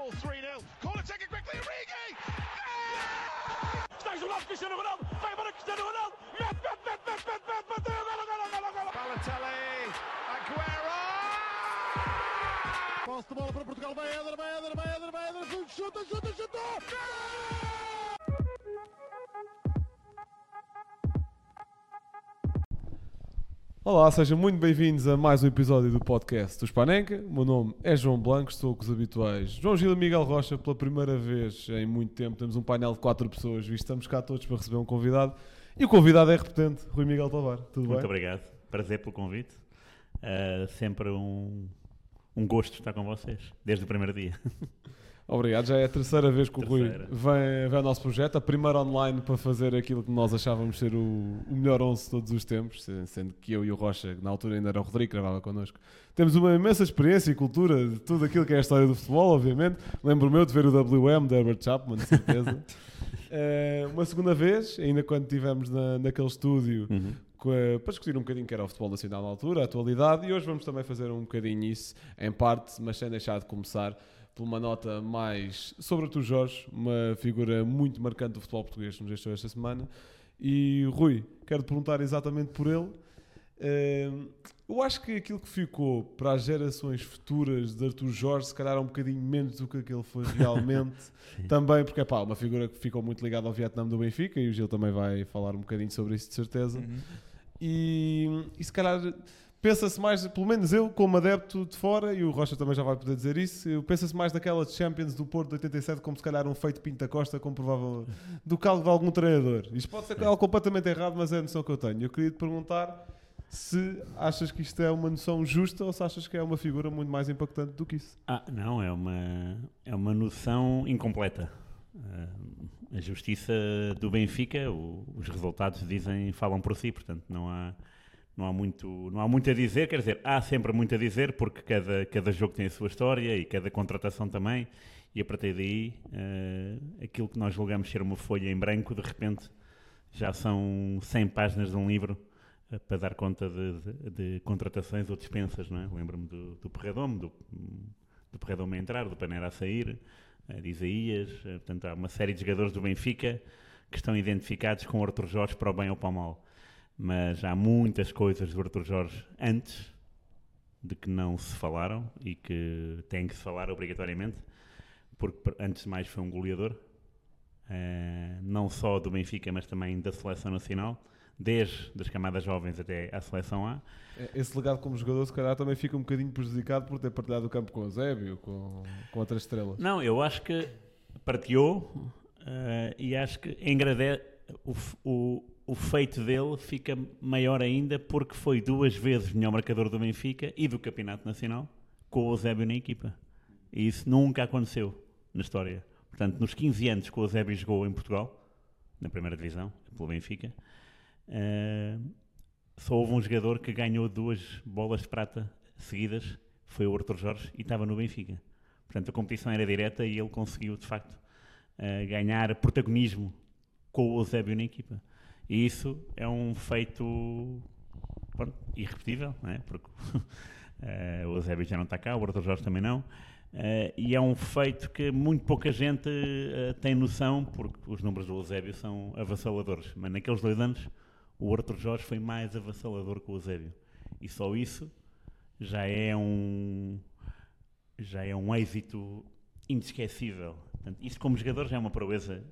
Liverpool 3 0. Corner taken quickly. Origi! Está isolado Cristiano Ronaldo. Vai embora Cristiano Ronaldo. Mete, mete, mete, mete, mete, mete, bateu. Golo, golo, golo, golo. Balotelli. Aguero! Posse de bola para Portugal, vai Éder, vai Éder, vai Éder, vai Éder, chuta, chuta, chuta! Olá, sejam muito bem-vindos a mais um episódio do podcast do Spanenka. O meu nome é João Blanco, estou com os habituais João Gil e Miguel Rocha. Pela primeira vez em muito tempo temos um painel de quatro pessoas e estamos cá todos para receber um convidado. E o convidado é repetente, Rui Miguel Tovar. Tudo Muito bem? obrigado. Prazer pelo convite. Uh, sempre um, um gosto estar com vocês, desde o primeiro dia. Obrigado, já é a terceira vez que o Rui Terceira. vem, vem ao nosso projeto. A primeira online para fazer aquilo que nós achávamos ser o, o melhor 11 de todos os tempos, se- sendo que eu e o Rocha, que na altura ainda era o Rodrigo, gravava connosco, temos uma imensa experiência e cultura de tudo aquilo que é a história do futebol, obviamente. Lembro-me eu de ver o WM de Herbert Chapman, de certeza. Eh, uma segunda vez, ainda quando estivemos na, naquele estúdio, Uhum. para discutir um bocadinho que era o futebol nacional na altura, a atualidade, e hoje vamos também fazer um bocadinho isso, em parte, mas sem deixar de começar por uma nota mais sobre o Tu Jorge, uma figura muito marcante do futebol português que nos deixou esta semana. E Rui, quero te perguntar exatamente por ele. Eh, eu acho que aquilo que ficou para as gerações futuras de Arthur Jorge, se calhar é um bocadinho menos do que aquele foi realmente. também porque é pá, uma figura que ficou muito ligada ao Vietnã do Benfica, e o Gil também vai falar um bocadinho sobre isso de certeza. E, e se calhar pensa-se mais, pelo menos eu, como adepto de fora, e o Rocha também já vai poder dizer isso, pensa-se mais daquela Champions do Porto de 87 como se calhar um feito Pinta Costa como provável do caldo de algum treinador. Isto pode ser algo completamente errado, mas é a noção que eu tenho. Eu queria te perguntar se achas que isto é uma noção justa ou se achas que é uma figura muito mais impactante do que isso. Ah, não, é uma, é uma noção incompleta. Ah, a justiça do Benfica, os resultados dizem, falam por si, portanto não há, não, há muito, não há muito a dizer, quer dizer, há sempre muito a dizer, porque cada, cada jogo tem a sua história e cada contratação também, e a partir daí, ah, aquilo que nós julgamos ser uma folha em branco, de repente já são 100 páginas de um livro eh, para dar conta de, de- de contratações ou dispensas, não é? Lembro-me do, do Perradome, do, do a entrar, do Panera a sair, eh, de Isaías, portanto há uma série de jogadores do Benfica que estão identificados com o Arthur Jorge para o bem ou para o mal. Mas há muitas coisas do Arthur Jorge antes de que não se falaram e que têm que se falar obrigatoriamente, porque antes de mais foi um goleador, eh, não só do Benfica, mas também da seleção nacional, desde as camadas jovens até à seleção A. Esse legado como jogador, se calhar, também fica um bocadinho prejudicado por ter partilhado o campo com o Zébio, com, com outras estrelas. Não, eu acho que partilhou eh, e acho que o, f- o, o feito dele fica maior ainda porque foi duas vezes melhor marcador do Benfica e do Campeonato Nacional com o Eusébio na equipa. E isso nunca aconteceu na história. Portanto, nos 15 anos que o Eusébio jogou em Portugal, na primeira divisão, pelo Benfica, eh, só houve um jogador que ganhou duas bolas de prata seguidas, foi o Arthur Jorge, e estava no Benfica. Portanto, a competição era direta e ele conseguiu, de facto, eh, ganhar protagonismo com o Eusébio na equipa. E isso é um feito pronto, irrepetível, não é? porque eh, o Eusébio já não está cá, o Arthur Jorge também não. Eh, e é um feito que muito pouca gente eh, tem noção, porque os números do Eusébio são avassaladores. Mas naqueles dois anos, o Arthur Jorge foi mais avassalador que o Eusébio. E só isso já é um já é um êxito inesquecível. Portanto, isso como jogador já é uma proeza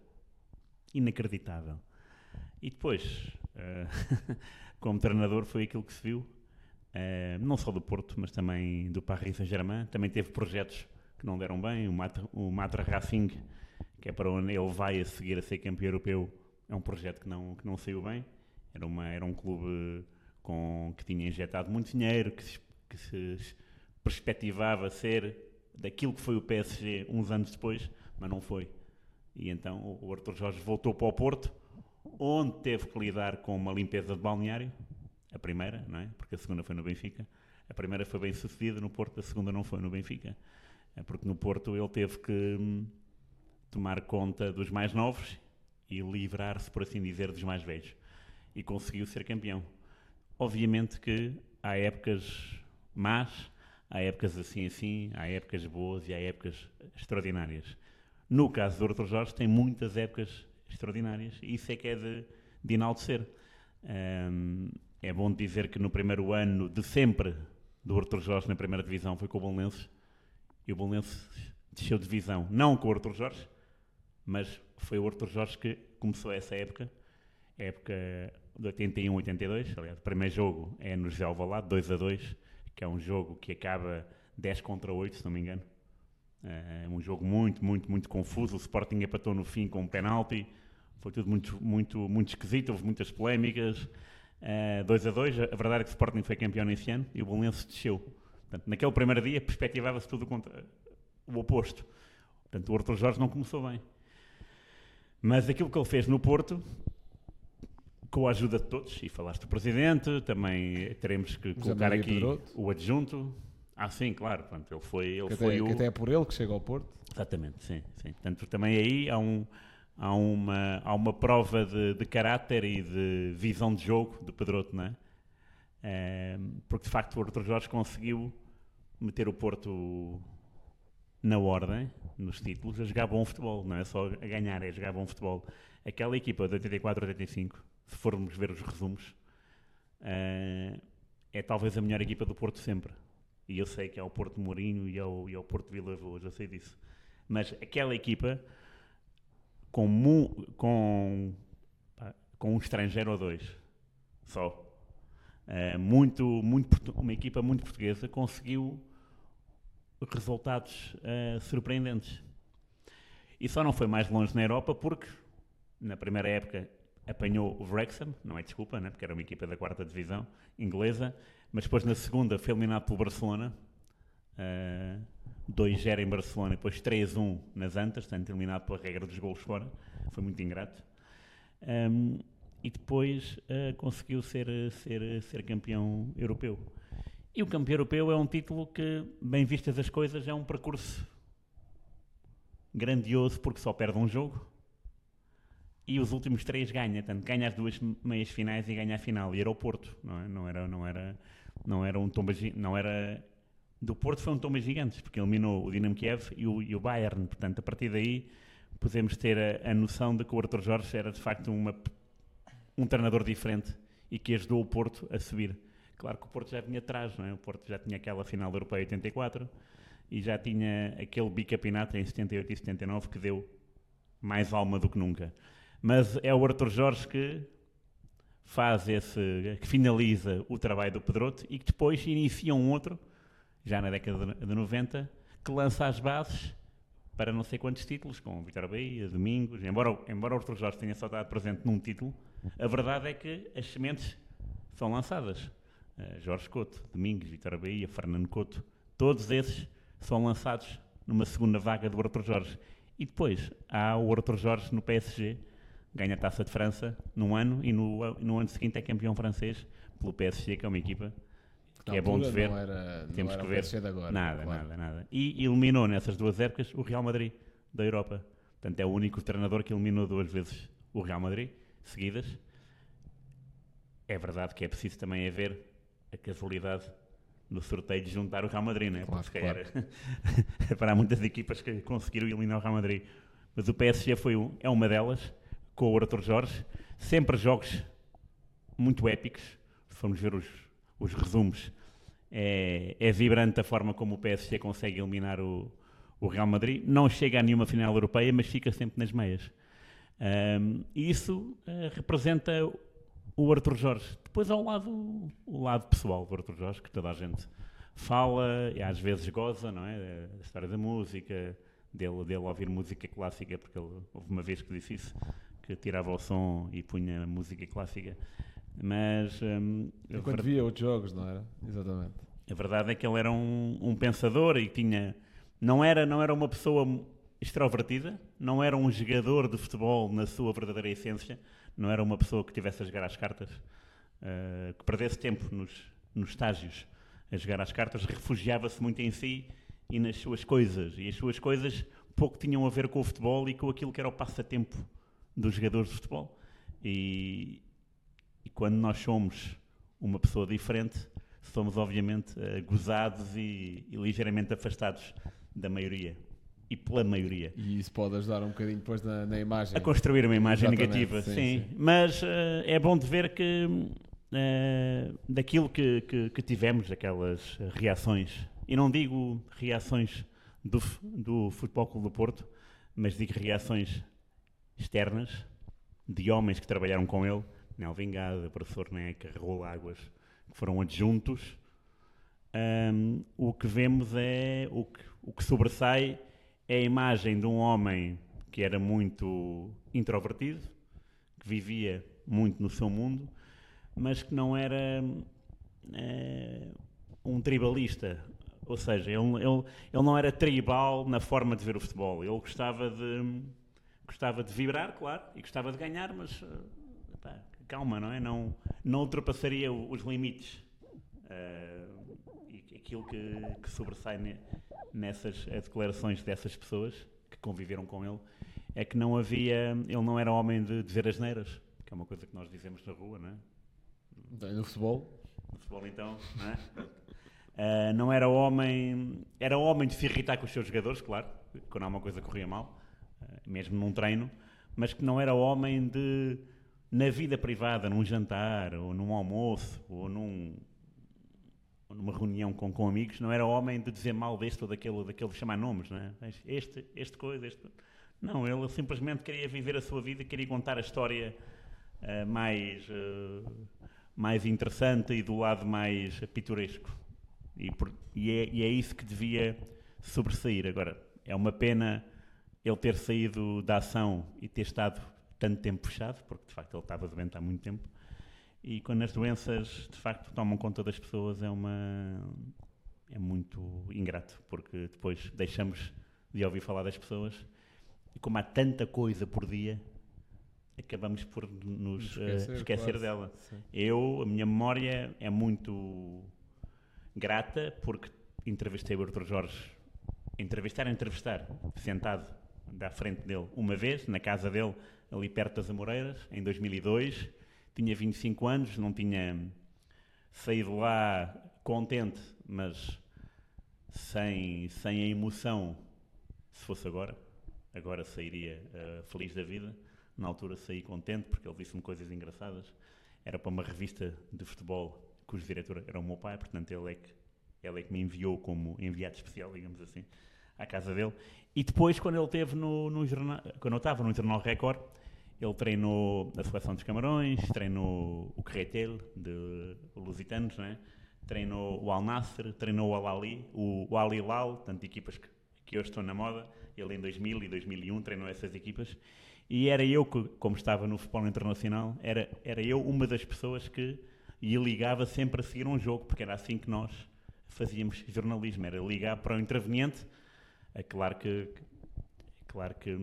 inacreditável. E depois, eh, como treinador, foi aquilo que se viu, eh, não só do Porto, mas também do Paris Saint-Germain. Também teve projetos que não deram bem. O Matra, o Matra Racing, que é para onde ele vai a seguir a ser campeão europeu, é um projeto que não, que não saiu bem. Era, uma, era um clube com, que tinha injetado muito dinheiro, que se, que se perspectivava ser daquilo que foi o PSG uns anos depois, mas não foi. E então o Arthur Jorge voltou para o Porto, onde teve que lidar com uma limpeza de balneário, a primeira, não é? Porque a segunda foi no Benfica. A primeira foi bem sucedida no Porto, a segunda não foi no Benfica. É porque no Porto ele teve que hum, tomar conta dos mais novos e livrar-se, por assim dizer, dos mais velhos. E conseguiu ser campeão. Obviamente que há épocas más, há épocas assim assim, há épocas boas e há épocas extraordinárias. No caso do Arthur Jorge, tem muitas épocas extraordinárias e isso é que é de, de enaltecer. Um, é bom dizer que no primeiro ano de sempre do Arthur Jorge na primeira divisão foi com o Bolonenses e o Bolonenses desceu de divisão, não com o Arthur Jorge, mas foi o Arthur Jorge que começou essa época, época de 81, 82, aliás, o primeiro jogo é no José Alvalade, 2 a 2, que é um jogo que acaba 10 contra 8, se não me engano. É um jogo muito, muito, muito confuso. O Sporting empatou no fim com um penalti. Foi tudo muito, muito, muito esquisito. Houve muitas polémicas. 2 a 2. A verdade é que o Sporting foi campeão nesse ano e o Bolonense desceu. Portanto, naquele primeiro dia perspectivava-se tudo contra o oposto. Portanto, o Arthur Jorge não começou bem. Mas aquilo que ele fez no Porto, com a ajuda de todos, e falaste do Presidente, também teremos que colocar aqui Pedroto. o adjunto. Ah, sim, claro. Portanto, ele foi, ele Que foi até, o... que até é por ele que chega ao Porto. Exatamente, sim, sim. Portanto, também aí há, um, há, uma, há uma prova de, de caráter e de visão de jogo do Pedroto, não é? Eh, porque de facto o Arthur Jorge conseguiu meter o Porto na ordem, nos títulos, a jogar bom futebol, não é só a ganhar, é jogar bom futebol. Aquela equipa de 84 a 85, se formos ver os resumos, eh, é talvez a melhor equipa do Porto sempre. E eu sei que é o Porto Mourinho e é o, e é o Porto Vila Boas, eu sei disso. Mas aquela equipa, com, mu- com, com um estrangeiro ou dois, só, eh, muito, muito, uma equipa muito portuguesa, conseguiu resultados eh, surpreendentes. E só não foi mais longe na Europa porque, na primeira época, apanhou o Wrexham, não é desculpa, né, porque era uma equipa da quarta divisão inglesa, mas depois na segunda foi eliminado pelo Barcelona, eh, 2-0 em Barcelona, e depois 3-1 nas Antas, portanto eliminado pela regra dos golos fora, foi muito ingrato. Um, e depois eh, conseguiu ser, ser, ser campeão europeu. E o campeão europeu é um título que, bem vistas as coisas, é um percurso grandioso porque só perde um jogo e os últimos três ganha, tanto ganha as duas meias finais e ganha a final. E era o Porto, não, é? não era, não era, não era um tomba, não era do Porto foi um tomba gigantes porque eliminou o Dinamo Kiev e o, e o Bayern. Portanto, a partir daí podemos ter a, a noção de que o Arthur Jorge era de facto uma, um treinador diferente e que ajudou o Porto a subir. Claro que o Porto já vinha atrás, não é? O Porto já tinha aquela final da Europeia 84 e já tinha aquele bicampeonato em 78 e 79 que deu mais alma do que nunca. Mas é o Arthur Jorge que faz esse, que finaliza o trabalho do Pedroto e que depois inicia um outro, já na década de 90, que lança as bases para não sei quantos títulos, com Vitória Bahia, Domingos, embora, embora o Arthur Jorge tenha só estado presente num título, a verdade é que as sementes são lançadas. Eh, Jorge Couto, Domingos, Vitória Bahia, Fernando Couto, todos esses são lançados numa segunda vaga do Arthur Jorge. E depois há o Arthur Jorge no PSG, ganha a Taça de França num ano e no, no ano seguinte é campeão francês pelo PSG, que é uma equipa que é bom de ver. Não era, não Temos era que ver. Agora. Nada, claro. nada, nada. E eliminou nessas duas épocas o Real Madrid da Europa. Portanto, é o único treinador que eliminou duas vezes o Real Madrid, seguidas. É verdade que é preciso também haver a casualidade no sorteio de juntar o Real Madrid, não é? Claro, Porque se calhar para muitas equipas que conseguiram eliminar o Real Madrid. Mas o PSG foi um, é uma delas, com o Arthur Jorge. Sempre jogos muito épicos. Formos ver os, os resumos, é, é vibrante a forma como o PSG consegue eliminar o, o Real Madrid. Não chega a nenhuma final europeia, mas fica sempre nas meias. Ahm, e isso eh, representa o Arthur Jorge. Depois há o lado, o lado pessoal do Arthur Jorge, que toda a gente fala e às vezes goza, não é? A história da música, dele, dele ouvir música clássica, porque ele, houve uma vez que disse isso, que tirava o som e punha música clássica. Mas a Enquanto ver- via outros jogos, não era? Exatamente. a verdade é que ele era um, um pensador e tinha não era não era uma pessoa extrovertida, não era um jogador de futebol na sua verdadeira essência, não era uma pessoa que tivesse a jogar às cartas, eh, que perdesse tempo nos, nos estágios a jogar às cartas, refugiava-se muito em si e nas suas coisas. E as suas coisas pouco tinham a ver com o futebol e com aquilo que era o passatempo dos jogadores de futebol. E, e quando nós somos uma pessoa diferente, somos obviamente eh, gozados e, e ligeiramente afastados da maioria e pela maioria. E isso pode ajudar um bocadinho depois na, na imagem. A construir uma imagem Exatamente, negativa, sim, sim. sim. Mas eh, é bom de ver que eh, daquilo que, que- que tivemos, aquelas reações, e não digo reações do, do Futebol Clube do Porto, mas digo reações externas de homens que trabalharam com ele, Nel Vingada, Professor Neca, Raul Águas, que foram adjuntos. Ahm, o que vemos é o que, o que sobressai é a imagem de um homem que era muito introvertido, que vivia muito no seu mundo, mas que não era eh, um tribalista. Ou seja, ele, ele, ele não era tribal na forma de ver o futebol. Ele gostava de, gostava de vibrar, claro, e gostava de ganhar, mas eh, calma, não é? Não, não ultrapassaria os limites. E aquilo que, que sobressai ne- nessas declarações dessas pessoas que conviveram com ele é que não havia, ele não era homem de dizer asneiras, que é uma coisa que nós dizemos na rua, não é? No futebol. No futebol então, não é? Ah, não era homem, era homem de se irritar com os seus jogadores, claro, quando alguma coisa corria mal, mesmo num treino, mas que não era homem de, na vida privada, num jantar, ou num almoço, ou num, ou numa reunião com, com amigos, não era homem de dizer mal deste ou daquele, daquele chamar nomes, não é? Este, este coisa, este... Não, ele simplesmente queria viver a sua vida, queria contar a história ah, mais, ah, mais interessante e do lado mais pitoresco. E, por- e é, e é isso que devia sobressair. Agora, é uma pena ele ter saído da ação e ter estado tanto tempo fechado, porque de facto ele estava doente há muito tempo. E quando as doenças de facto tomam conta das pessoas é uma é muito ingrato, porque depois deixamos de ouvir falar das pessoas e como há tanta coisa por dia, acabamos por nos eh, Esquecer, esquecer quase. dela. Sim. Eu, a minha memória é muito grata porque entrevistei o Arthur Jorge, entrevistar, entrevistar, sentado à frente dele uma vez, na casa dele, ali perto das Amoreiras, em 2002. Tinha 25 anos, não tinha saído lá contente, mas sem, sem a emoção, se fosse agora. Agora sairia eh, feliz da vida. Na altura saí contente porque ele disse-me coisas engraçadas. Era para uma revista de futebol cujo diretor era o meu pai, portanto ele é que, ele é que me enviou como enviado especial, digamos assim, à casa dele. E depois, quando ele esteve no, no jornal, quando eu estava no Jornal Record, ele treinou a seleção dos Camarões, treinou o Carretel de Lusitanos, não é? treinou o Al Nassr, treinou o Al Ali, o, o Al Hilal, tanto equipas que, que hoje estão na moda. Ele em 2000 e 2001 treinou essas equipas. E era eu que, como estava no futebol internacional, era, era eu uma das pessoas que ligava sempre a seguir um jogo, porque era assim que nós fazíamos jornalismo, era ligar para o interveniente. É claro que, claro que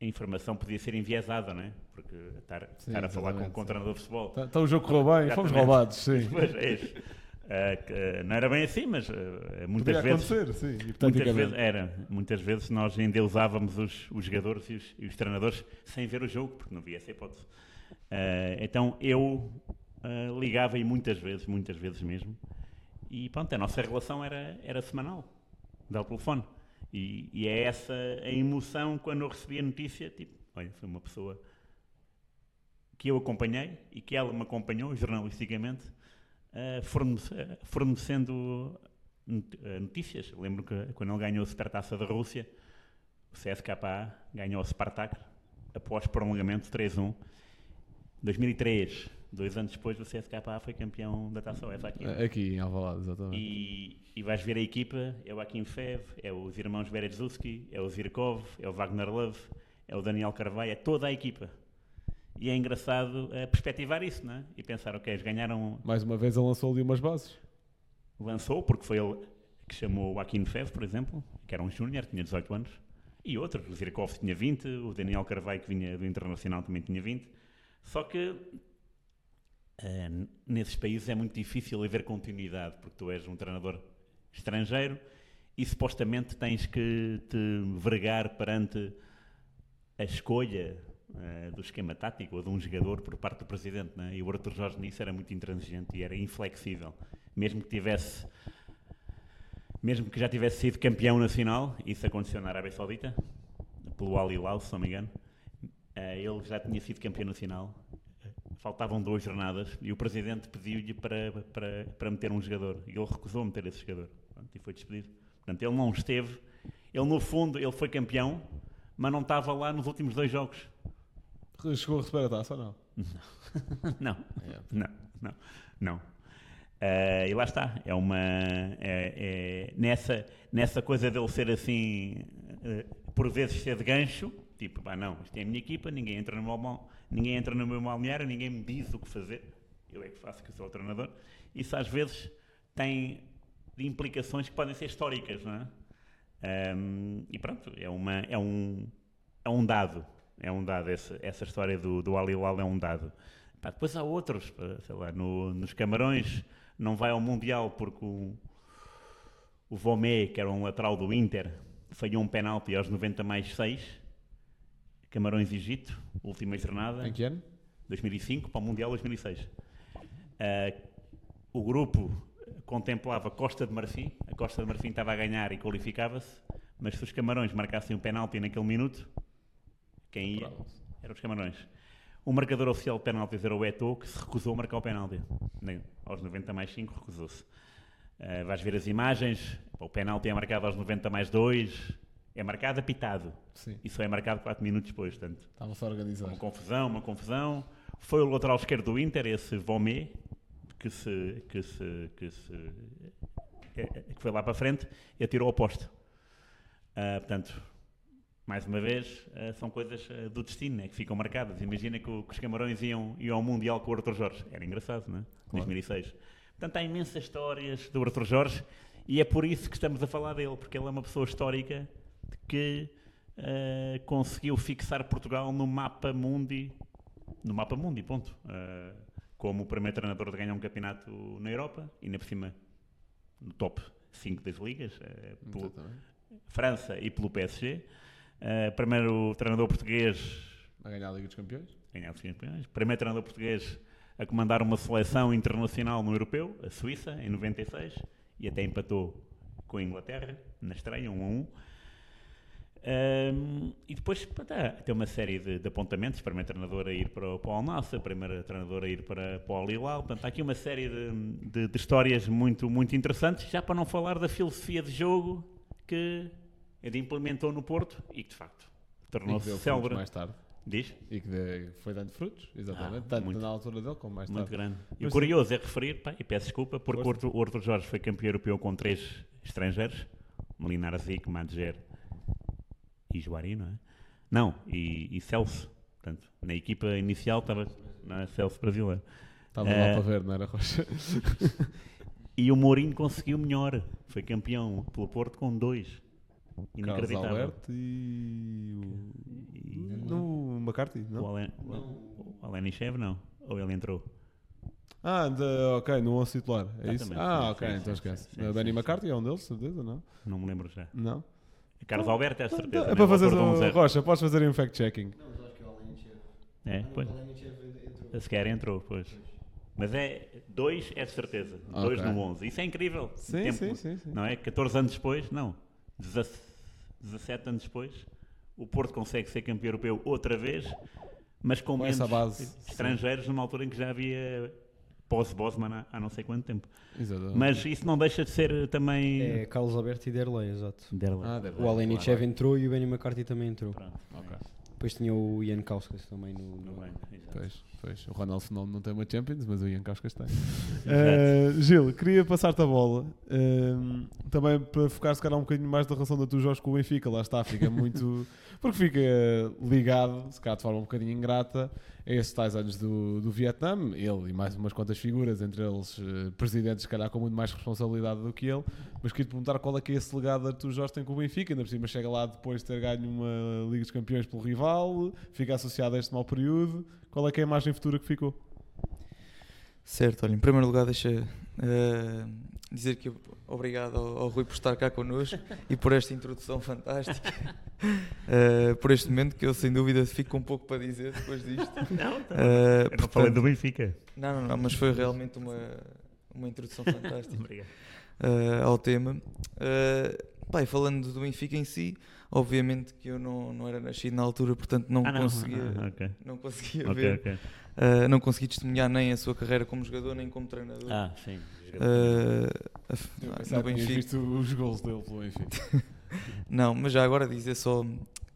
a informação podia ser enviesada, não é? Porque estar, Sim, estar a falar com, o treinador de futebol Tá- Então o jogo correu bem, fomos roubados, sim. Pois é isso. Ah, não era bem assim, mas ah, muitas Poderia vezes. acontecer, sim. Muitas vezes, era, muitas vezes nós endeusávamos os, os jogadores e os, e os treinadores sem ver o jogo, porque não havia essa hipótese. Ah, então eu ligava e muitas vezes, muitas vezes mesmo, e pronto, a nossa relação era, era semanal, ao telefone. E, e é essa a emoção quando eu recebi a notícia, tipo, olha, foi uma pessoa que eu acompanhei e que ela me acompanhou jornalisticamente, eh, fornece- fornecendo eh, notícias. Lembro que quando ele ganhou a Supertaça da Rússia, o CSKA ganhou o Spartak após prolongamento 3-1. 2003, dois anos depois, o CSKA foi campeão da Taça UEFA aqui. Aqui em Alvalade, exatamente. E, e vais ver a equipa, é o Akin Fev, é os irmãos Berezowski, é o Zirkov, é o Wagner Love, é o Daniel Carvalho, é toda a equipa. E é engraçado eh, perspectivar isso, não é? E pensar, ok, eles ganharam, Mais uma vez ele lançou ali umas bases. lançou, porque foi ele que chamou o Akin Fev, por exemplo, que era um júnior, tinha 18 anos, e outros, o Zirkov tinha 20, o Daniel Carvalho, que vinha do Internacional, também tinha 20. Só que eh, nesses países é muito difícil haver continuidade, porque tu és um treinador estrangeiro e supostamente tens que te vergar perante a escolha eh, do esquema tático ou de um jogador por parte do presidente. Né? E o Arthur Jorge nisso era muito intransigente e era inflexível. Mesmo que tivesse, mesmo que já tivesse sido campeão nacional, isso aconteceu na Arábia Saudita, pelo Al Hilal, se não me engano, eh, ele já tinha sido campeão nacional. Faltavam duas jornadas e o presidente pediu-lhe para, para, para meter um jogador e ele recusou meter esse jogador Pronto, e foi despedido. Portanto, ele não esteve. Ele, no fundo, ele foi campeão, mas não estava lá nos últimos dois jogos. Chegou a receber a taça ou não? não, não, não, não. Eh, e lá está, é uma. é- é- nessa, nessa coisa dele ser assim, eh, por vezes ser de gancho, tipo, pá, não, isto é a minha equipa, ninguém entra no meu, mal- ninguém entra no meu balneário, ninguém me diz o que fazer, eu é que faço, que sou o treinador. Isso às vezes tem implicações que podem ser históricas, não é? Ahm, e pronto, é, uma, é, um, é um dado. É um dado. Essa, essa história do, do Al Hilal é um dado. Pá, depois há outros, sei lá, no- nos Camarões não vai ao Mundial porque o, o Vomé, que era um lateral do Inter, falhou um penalti aos 90 mais 6. Camarões-Egito, última jornada. Em que ano? 2005 para o Mundial 2006. Ah, o grupo contemplava Costa de Marfim, a Costa de Marfim estava a ganhar e qualificava-se, mas se os Camarões marcassem um penalti naquele minuto, quem ia? Eram os Camarões. O marcador oficial de penaltis era o Eto'o, que se recusou a marcar o penalti. Nem- Aos 90 mais 5 recusou-se. Ah, vais ver as imagens, o penalti é marcado aos 90 mais 2, é marcado apitado. Sim. E só é marcado 4 minutos depois, portanto, Estava-se a organizar. uma confusão, uma confusão. Foi o lateral esquerdo do Inter, esse Vomé, que se, que se, que se, eh, eh, que foi lá para a frente e atirou ao poste. Ah, portanto, mais uma vez, ah, são coisas ah, do destino, né, que ficam marcadas. Imagina que, o- que os Camarões iam, iam ao Mundial com o Arthur Jorge. Era engraçado, não é? 2006. Portanto, há imensas histórias do Arthur Jorge e é por isso que estamos a falar dele, porque ele é uma pessoa histórica que ah, conseguiu fixar Portugal no mapa mundi, no mapa mundi, ponto. Ah, como o primeiro treinador de ganhar um campeonato na Europa, e ainda por cima no top 5 das ligas, ah, pelo-. França e pelo PSG. Primeiro treinador português A ganhar a Liga dos Campeões? ganhar os campeões. Primeiro treinador português a comandar uma seleção internacional no europeu, a Suíça, em 96, e até empatou com a Inglaterra na estreia, 1 a 1. Ahm, e depois tá, tem uma série de, de apontamentos. Primeiro treinador a ir para o, para o Al Nassr, primeiro treinador a ir para, para o Al Hilal. Portanto, há aqui uma série de, de- de histórias muito, muito interessantes, já para não falar da filosofia de jogo que ele implementou no Porto e que de facto tornou-se célebre. mais tarde. Diz? E que de- foi dando frutos, exatamente. Ah, Tanto muito. na altura dele como mais Muito tarde. grande. E o curioso é referir, pá, e peço desculpa, porque o Força. Arthur, o Arthur Jorge foi campeão europeu com três estrangeiros: Molinar Zic, Madger e Juari, não é? Não, e, e Celso. Portanto, na equipa inicial estava não é? Celso brasileiro. Estava Eh, lá para ver, não era Rocha? E o Mourinho conseguiu melhor. Foi campeão pelo Porto com dois. Carlos Inacreditável. Alberto e o... No McCarthy, O não? Alen, o Alenichev não. Ou ele entrou? Ah, de, ok, no 11 titular, é isso? Exatamente, Ah, sim, ok, sim, então sim, esquece. sim, sim, McCarthy é um deles, certeza, não? Não me lembro já. Não? Carlos Alberto é certeza. É né? para fazer um... 1-0. Rocha, podes fazer aí um fact-checking. Não, mas acho que é o Alenichev. É, pois. o Alenichev entrou. Se calhar entrou, pois. Mas é dois é de certeza. Dois Ok. no 11. Isso é incrível. Sim, Tempo- sim, sim, sim. Não é? 14 anos depois, não. 17 17 anos depois, o Porto consegue ser campeão europeu outra vez, mas com, Com menos essa base, estrangeiros numa altura em que já havia pós-Bosman há, há não sei quanto tempo. Exatamente. Mas isso não deixa de ser também... É Carlos Alberto e Derlei, exato. Derlei. Ah, deve O Alenichev entrou e o Benny McCarthy também entrou. Pronto. Ok. Depois tinha o Ian Kauskas também no... No exato. Pois, pois. O Ronaldo Fenómeno não tem uma Champions, mas o Ian Cascas tem. Eh, Gil, queria passar-te a bola ehm, também para focar se calhar um bocadinho mais da relação da tua Jorge com o Benfica. Lá está, fica muito. Porque fica ligado, se calhar de forma um bocadinho ingrata, esses tais anos do, do Vietnã. Ele e mais umas quantas figuras, entre eles eh, presidentes, se calhar com muito mais responsabilidade do que ele. Mas queria te perguntar qual é que é esse legado que tu Jorge tem com o Benfica. Ainda por cima chega lá depois de ter ganho uma Liga dos Campeões pelo rival, fica associado a este mau período. Qual é que é a imagem futura que ficou? Certo, olha, em primeiro lugar deixa eh, dizer que obrigado ao, ao Rui por estar cá connosco e por esta introdução fantástica, Eh, por este momento que eu sem dúvida fico um pouco para dizer depois disto. Não, tá. Eu não falei do Benfica. não, não, não, mas foi realmente uma, uma introdução fantástica eh, ao tema. Uh, e falando do Benfica em si, obviamente que eu não, não era nascido na altura, portanto não Ah, não. conseguia, Ah, ok. não conseguia Ok, ver, ok. uh, não consegui testemunhar nem a sua carreira como jogador nem como treinador. Ah, sim. Uh, no Benfica. visto os gols dele pelo Benfica. Não, mas já agora dizer só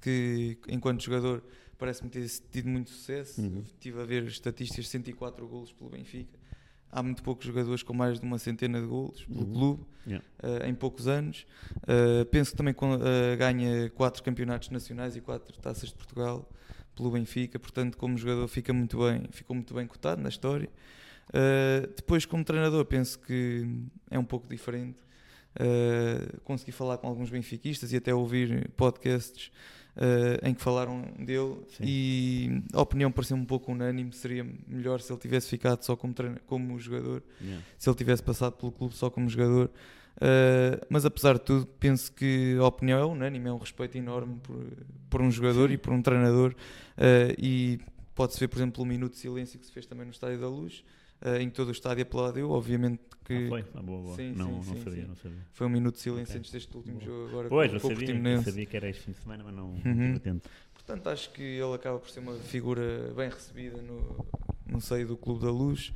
que enquanto jogador parece-me ter tido muito sucesso. Uhum. Estive a ver estatísticas de 104 golos pelo Benfica. Há muito poucos jogadores com mais de uma centena de golos pelo Uhum. clube Yeah. eh, em poucos anos. Eh, penso que também eh, ganha quatro campeonatos nacionais e quatro taças de Portugal pelo Benfica, portanto, como jogador fica muito bem, ficou muito bem cotado na história. Eh, depois, como treinador, penso que é um pouco diferente. Uh, consegui falar com alguns benfiquistas e até ouvir podcasts uh, em que falaram dele Sim. e a opinião pareceu um pouco unânime seria melhor se ele tivesse ficado só como, como jogador Yeah. se ele tivesse passado pelo clube só como jogador Uh, mas apesar de tudo penso que a opinião é unânime é um respeito enorme por, por um jogador e por um treinador uh, e pode-se ver por exemplo o minuto de silêncio que se fez também no Estádio da Luz uh, em que todo o estádio aplaudiu obviamente que Ah, foi? Ah, boa, boa. Sim, não, sim, não sim, sabia, sim. não sabia. foi um minuto de silêncio Ok. antes deste último Boa. jogo agora Pois, com, eu sabia, eu sabia que era este fim de semana, mas não, Uhum. atento. Portanto, acho que ele acaba por ser uma figura bem recebida no, no seio do Clube da Luz.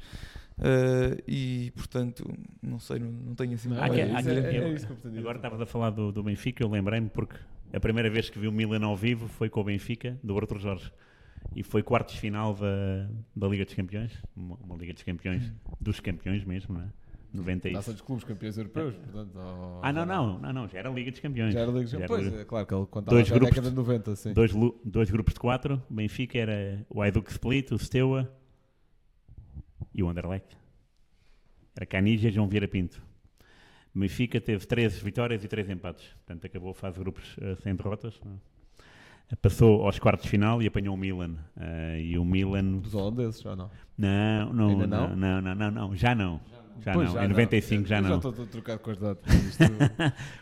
Uh, e, portanto, não sei, não, não tenho assim Não, Ah, mais que- a é, dizer. é, é isso que eu pretendia Agora dizer. estavas a falar do, do Benfica, eu lembrei-me porque a primeira vez que vi o Milan ao vivo foi com o Benfica, do Arthur Jorge. E foi quartos de final da, da Liga dos Campeões, uma, uma Liga dos Campeões, dos campeões mesmo, não é? 90 e... Taça dos clubes campeões europeus, portanto. oh, Ah, não, não, não, não, já era Liga dos Campeões. Já era Liga dos era Campeões. Pois, é claro que ele contava Dois grupos década de 90, sim. Dois, dois grupos de quatro, Benfica era o Hajduk Split, o Steaua e o Anderlecht. Era Canija e João Vieira Pinto. Benfica teve 13 vitórias e 3 empates. Portanto, acabou a fase de grupos eh, sem derrotas. não é? Passou aos quartos de final e apanhou o Milan. Eh, e o Milan... Dos holandeses, já não. Não, não, Ainda não, não? não, não, não, não, já não. Já não, em 95 já Eu não. Já estou a trocar com as datas. Isto-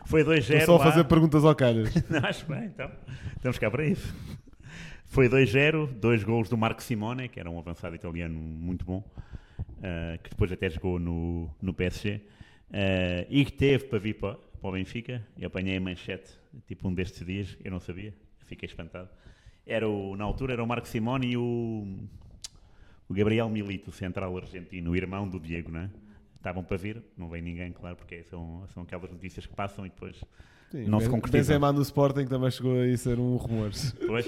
Foi 2-0 Estou só a lá. fazer perguntas ao calhas. Não, acho bem, então. Estamos cá para isso. Foi 2-0, dois gols do Marco Simone, que era um avançado italiano muito bom, ah, que depois até jogou no, no PSG, ah, e que teve para vir para, para o Benfica. Eu apanhei a manchete, tipo um destes dias, eu não sabia, fiquei espantado. Era o, na altura era o Marco Simone e o, o Gabriel Milito, central argentino, o irmão do Diego, não é? Estavam para vir, não veio ninguém, claro, porque são, são aquelas notícias que passam e depois Sim, Não se Ben- concretiza. Benzema no Sporting também chegou a ser um rumor. Pois.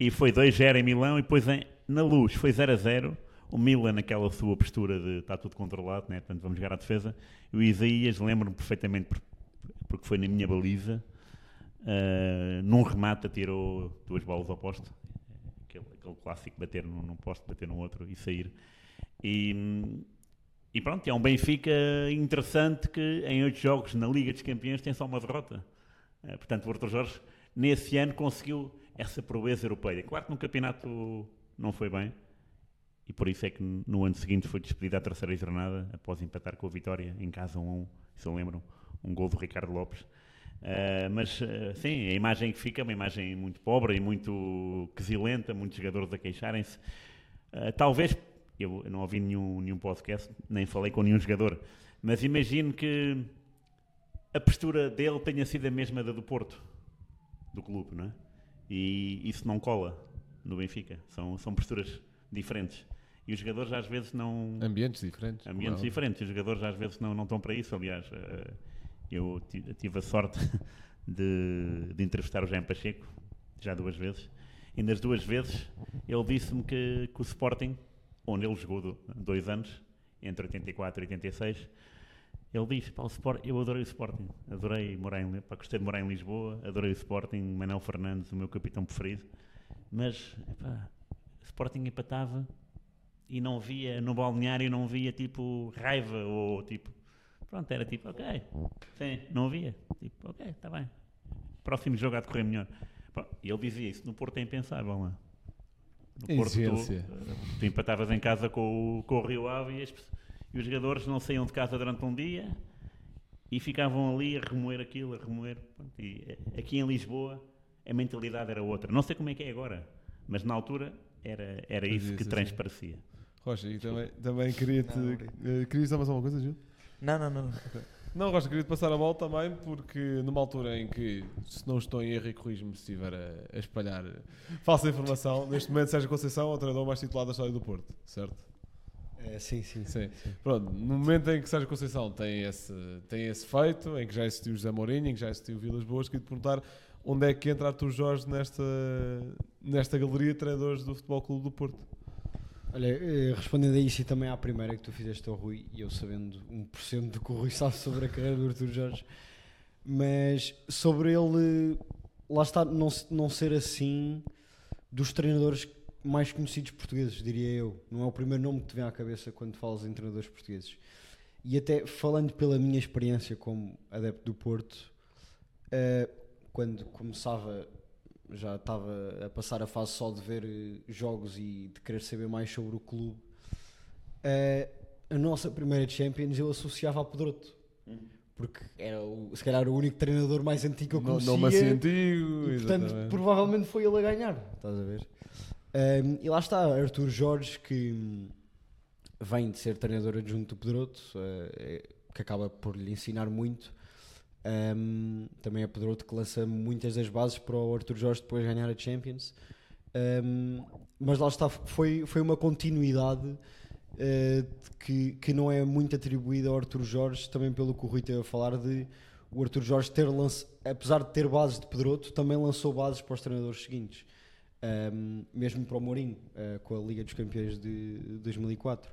E foi 2-0 em Milão e depois em- na luz foi 0-0. O Milan naquela sua postura de está tudo controlado, né? portanto vamos jogar à defesa. E o Isaías lembro-me perfeitamente por- porque foi na minha baliza. Ah, num remate atirou duas bolas ao poste. Aquele, aquele clássico bater num, num poste, bater no outro e sair. E, e pronto, é um Benfica interessante que em oito jogos na Liga dos Campeões tem só uma derrota. Eh, portanto, o Arthur Jorge, nesse ano, conseguiu essa proeza europeia. Claro que no campeonato não foi bem, e por isso é que no ano seguinte foi despedido à terceira jornada, após empatar com a Vitória, em casa 1 a 1, se lembram, um gol do Ricardo Lopes. Eh, mas, eh, sim, a imagem que fica é uma imagem muito pobre e muito quesilenta, muitos jogadores a queixarem-se. Eh, talvez, eu não ouvi nenhum, nenhum podcast, nem falei com nenhum jogador, mas imagino que a postura dele tenha sido a mesma da do Porto, do clube, não é? E isso não cola no Benfica. São, são posturas diferentes. E os jogadores às vezes não. Ambientes diferentes. Ambientes é diferentes. Os jogadores às vezes não, não estão para isso. Aliás, eh, eu ti- tive a sorte de, de entrevistar o Jaime Pacheco, já duas vezes. E nas duas vezes ele disse-me que, que o Sporting, onde ele jogou do- dois anos, entre 84 e 86, ele diz, pá, Sport, eu adorei o Sporting, adorei morar em, pá, gostei de morar em Lisboa, adorei o Sporting, Manuel Fernandes, o meu capitão preferido, mas, o Sporting empatava e não via, no balneário não via, tipo, raiva ou, tipo, pronto, era tipo, ok, sim, não havia, tipo, ok, está bem, próximo jogo há de correr melhor. E ele dizia isso, no Porto é impensável, lá. No Porto, tu, tu empatavas em casa com o, com o Rio Ave e, as e os jogadores não saíam de casa durante um dia e ficavam ali a remoer aquilo, a remoer. Pronto, e eh, aqui em Lisboa a mentalidade era outra. Não sei como é que é agora, mas na altura era, era isso Fazia-se que transparecia. Rocha, e também, também queria-te. Não, eh, querias dizer mais alguma coisa, Gil? Não, não, não. Não, Rocha, queria-te passar a bola também, porque numa altura em que, se não estou em erro e corrijo-me se estiver a, a espalhar falsa informação, neste momento Sérgio Conceição é o treinador mais titulado da história do Porto, certo? É, sim, sim. Sim. Pronto, no momento em que Sérgio Conceição tem esse, tem esse feito, em que já existiu José Mourinho, em que já existiu Vilas Boas, queria te perguntar onde é que entra Artur Jorge nesta, nesta galeria de treinadores do Futebol Clube do Porto. Olha, eh, respondendo a isso e também à primeira que tu fizeste ao Rui, e eu sabendo 1% do que o Rui sabe sobre a carreira do Artur Jorge, mas sobre ele, lá está, não, não ser assim dos treinadores mais conhecidos portugueses, diria eu. Não é o primeiro nome que te vem à cabeça quando falas em treinadores portugueses. E até falando pela minha experiência como adepto do Porto, eh, quando começava já estava a passar a fase só de ver eh, jogos e de querer saber mais sobre o clube. Eh, a nossa primeira Champions eu associava a Pedroto. Porque era o, se calhar o único treinador mais antigo que eu Não, conhecia. não assim antigo, e, portanto, exatamente. provavelmente foi ele a ganhar. Estás a ver? Um, e lá está, Arthur Jorge, que hum, vem de ser treinador adjunto do Pedroto, eh, é- que acaba por lhe ensinar muito. Um, também é Pedroto que lança muitas das bases para o Arthur Jorge depois ganhar a Champions. Um, mas lá está, foi, foi uma continuidade de que, que não é muito atribuída ao Arthur Jorge, também pelo que o Rui teve a falar de o Arthur Jorge ter lance, apesar de ter bases de Pedroto, também lançou bases para os treinadores seguintes. Um, mesmo para o Mourinho, eh, com a Liga dos Campeões de 2004.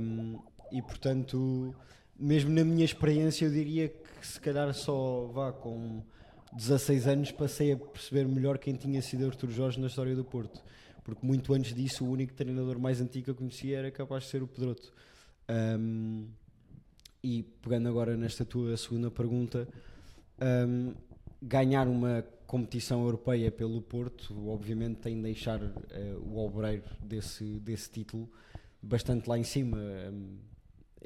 Um, e portanto, mesmo na minha experiência, eu diria que se calhar só vá com 16 anos passei a perceber melhor quem tinha sido Artur Jorge na história do Porto. Porque muito antes disso, o único treinador mais antigo que eu conhecia era capaz de ser o Pedroto. Um, e pegando agora nesta tua segunda pergunta, um, ganhar uma competição europeia pelo Porto, obviamente tem de deixar eh, o obreiro desse, desse título bastante lá em cima. Um,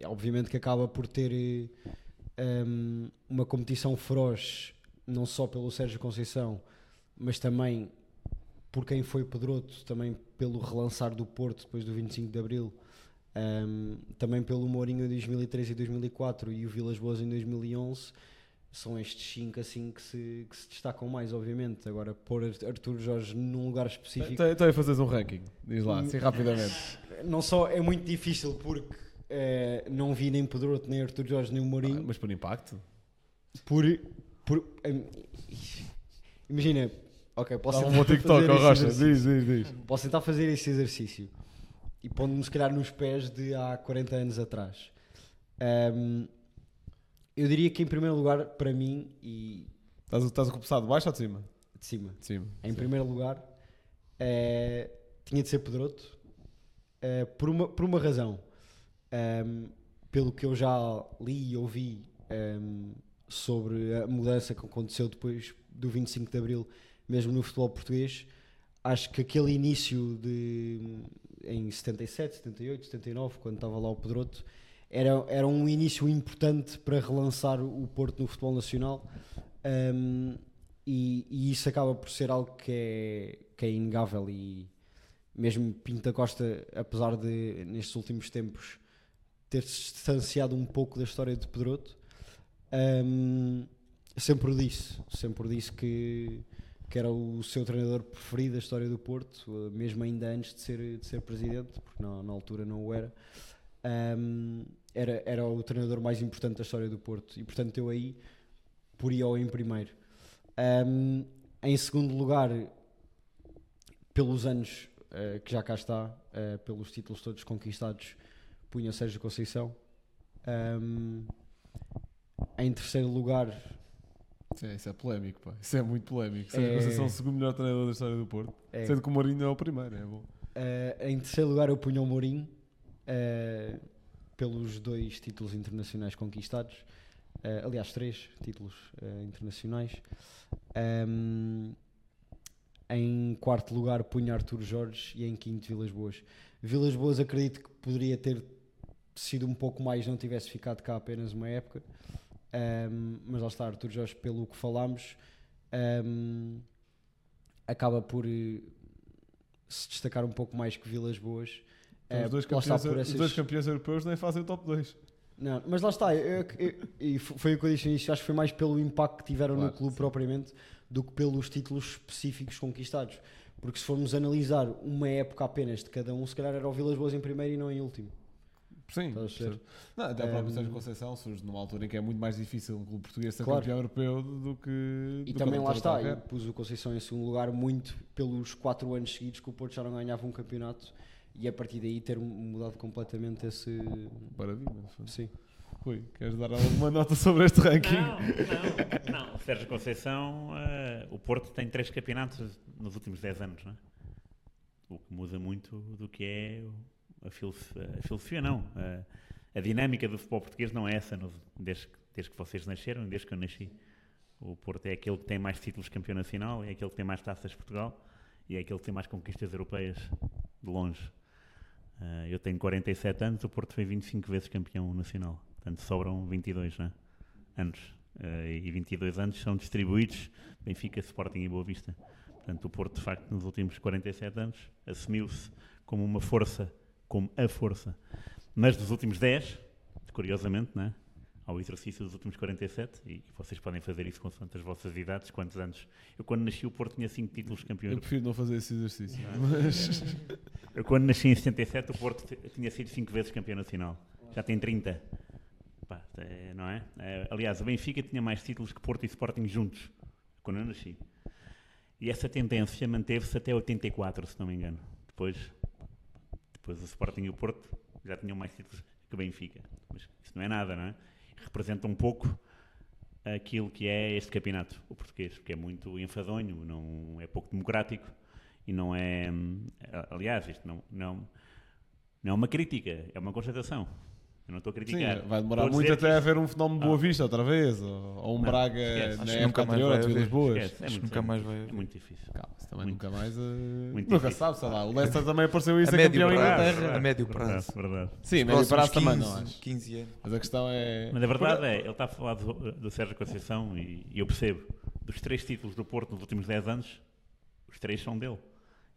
obviamente que acaba por ter eh, um, uma competição feroz, não só pelo Sérgio Conceição, mas também por quem foi Pedroto, também pelo relançar do Porto depois do 25 de Abril, um, também pelo Mourinho em 2003 e 2004 e o Vilas Boas em 2011 são estes cinco assim que se, que se destacam mais, obviamente. Agora, pôr Artur Jorge num lugar específico Então então a fazeres um ranking, diz lá, assim rapidamente. não só é muito difícil porque eh, não vi nem Pedroto, nem Artur Jorge, nem o Mourinho. Ah, Mas por impacto? Por. por em- imagina, ok, posso Dá um tentar bom TikTok, fazer Rocha, exercício. diz, diz, diz. Posso tentar fazer esse exercício e pondo-me se calhar nos pés de há 40 anos atrás. Ahm, eu diria que em primeiro lugar, para mim, e Estás, estás a começar de baixo ou de cima? de cima, De cima. em sim. primeiro lugar, eh, tinha de ser Pedroto eh, por, uma, por uma razão. Ahm, pelo que eu já li e ouvi ahm, sobre a mudança que aconteceu depois do 25 de Abril, mesmo no futebol português, acho que aquele início de em 77, 78, 79, quando estava lá o Pedroto, era, era um início importante para relançar o Porto no futebol nacional. Ahm, e, e isso acaba por ser algo que é, que é inegável e mesmo Pinto da Costa, apesar de nestes últimos tempos ter-se distanciado um pouco da história de Pedroto, hum, sempre o disse, sempre disse que, que era o seu treinador preferido da história do Porto, mesmo ainda antes de ser, de ser presidente, porque na, na altura não o era. Hum, era, era o treinador mais importante da história do Porto e portanto eu aí poria-o em primeiro. Um, em segundo lugar, pelos anos eh, que já cá está, eh, pelos títulos todos conquistados, punha Sérgio Conceição. Um, em terceiro lugar, Isso é, isso é polémico, pá. Isso é muito polémico. Sérgio É. Conceição, o segundo melhor treinador da história do Porto. é, Sendo que o Mourinho é o primeiro, é bom. eh, em terceiro lugar eu punha o Mourinho eh, pelos dois títulos internacionais conquistados. Eh, aliás, três títulos internacionais. Um, Em quarto lugar punha Artur Jorge e em quinto Vilas Boas. Vilas Boas acredito que poderia ter sido um pouco mais, não tivesse ficado cá apenas uma época. Um, mas lá está, Artur Jorge, pelo que falámos, um, acaba por eh, se destacar um pouco mais que Vilas Boas. Então, os, dois campeões, por os essas- dois campeões europeus nem fazem o top 2. não, mas lá está, eu- eu- e foi o que eu disse início, acho que foi mais pelo impacto que tiveram Claro, no clube sim. propriamente do que pelos títulos específicos conquistados. Porque se formos analisar uma época apenas de cada um, se calhar era o Vilas Boas em primeiro e não em último. Sim, a não, até o próprio Um, Sérgio Conceição surge numa altura em que é muito mais difícil um clube português ser Claro. campeão europeu do que. E do que também lá está, qualquer. eu pus o Conceição em segundo lugar muito pelos quatro anos seguidos que o Porto já não ganhava um campeonato e a partir daí ter mudado completamente esse. Paradigma. Sim. Rui, queres dar alguma nota sobre este ranking? Não, não, não. Sérgio Conceição, eh, o Porto tem três campeonatos nos últimos 10 anos, não é? O que muda muito do que é a filosofia, a filosofia não. A, a dinâmica do futebol português não é essa no- desde, desde que vocês nasceram desde que eu nasci. O Porto é aquele que tem mais títulos de campeão nacional, é aquele que tem mais taças de Portugal e é aquele que tem mais conquistas europeias de longe. Eh, eu tenho 47 anos, o Porto foi 25 vezes campeão nacional. Portanto, sobram 22 né? anos. Eh, e 22 anos são distribuídos Benfica, Sporting e Boa Vista. Portanto, o Porto, de facto, nos últimos 47 anos, assumiu-se como uma força, como a força. Mas nos últimos 10, curiosamente, né? ao exercício dos últimos 47, e vocês podem fazer isso com as vossas idades, quantos anos. Eu, quando nasci, o Porto tinha 5 títulos de campeão Eu prefiro não fazer esse exercício. Mas. Eu, quando nasci em 77, o Porto tinha sido 5 vezes campeão nacional. Já tem 30. Pá, é, não é? É, Aliás, o Benfica tinha mais títulos que Porto e Sporting juntos, quando eu nasci. E essa tendência manteve-se até 84, se não me engano. Depois, depois o Sporting e o Porto já tinham mais títulos que o Benfica. Mas isso não é nada, não é? Representa um pouco aquilo que é este campeonato, o português, porque é muito enfadonho, não é pouco democrático e não é. hum, Aliás, isto não, não, não é uma crítica, é uma constatação. Eu não estou a Sim, criticar. vai demorar Estou a muito até que haver um fenómeno Ah. Boa Vista outra vez, ou, ou um Não, Braga esquece. na Acho época anterior, a haver. Boas. Esquece, é Acho nunca mais vai É haver. muito difícil. Calma, também Muito- nunca mais. muito nunca difícil. sabe, sei lá. O Leicester também apareceu isso A ser médio campeão em prazo, Inglaterra. a médio prazo. verdade. Sim, médio prazo também 15, não acho. 15 anos. Mas a questão é. Mas a verdade é, ele está a falar do, do Sérgio Conceição e, e eu percebo, dos três títulos do Porto nos últimos 10 anos, os três são dele.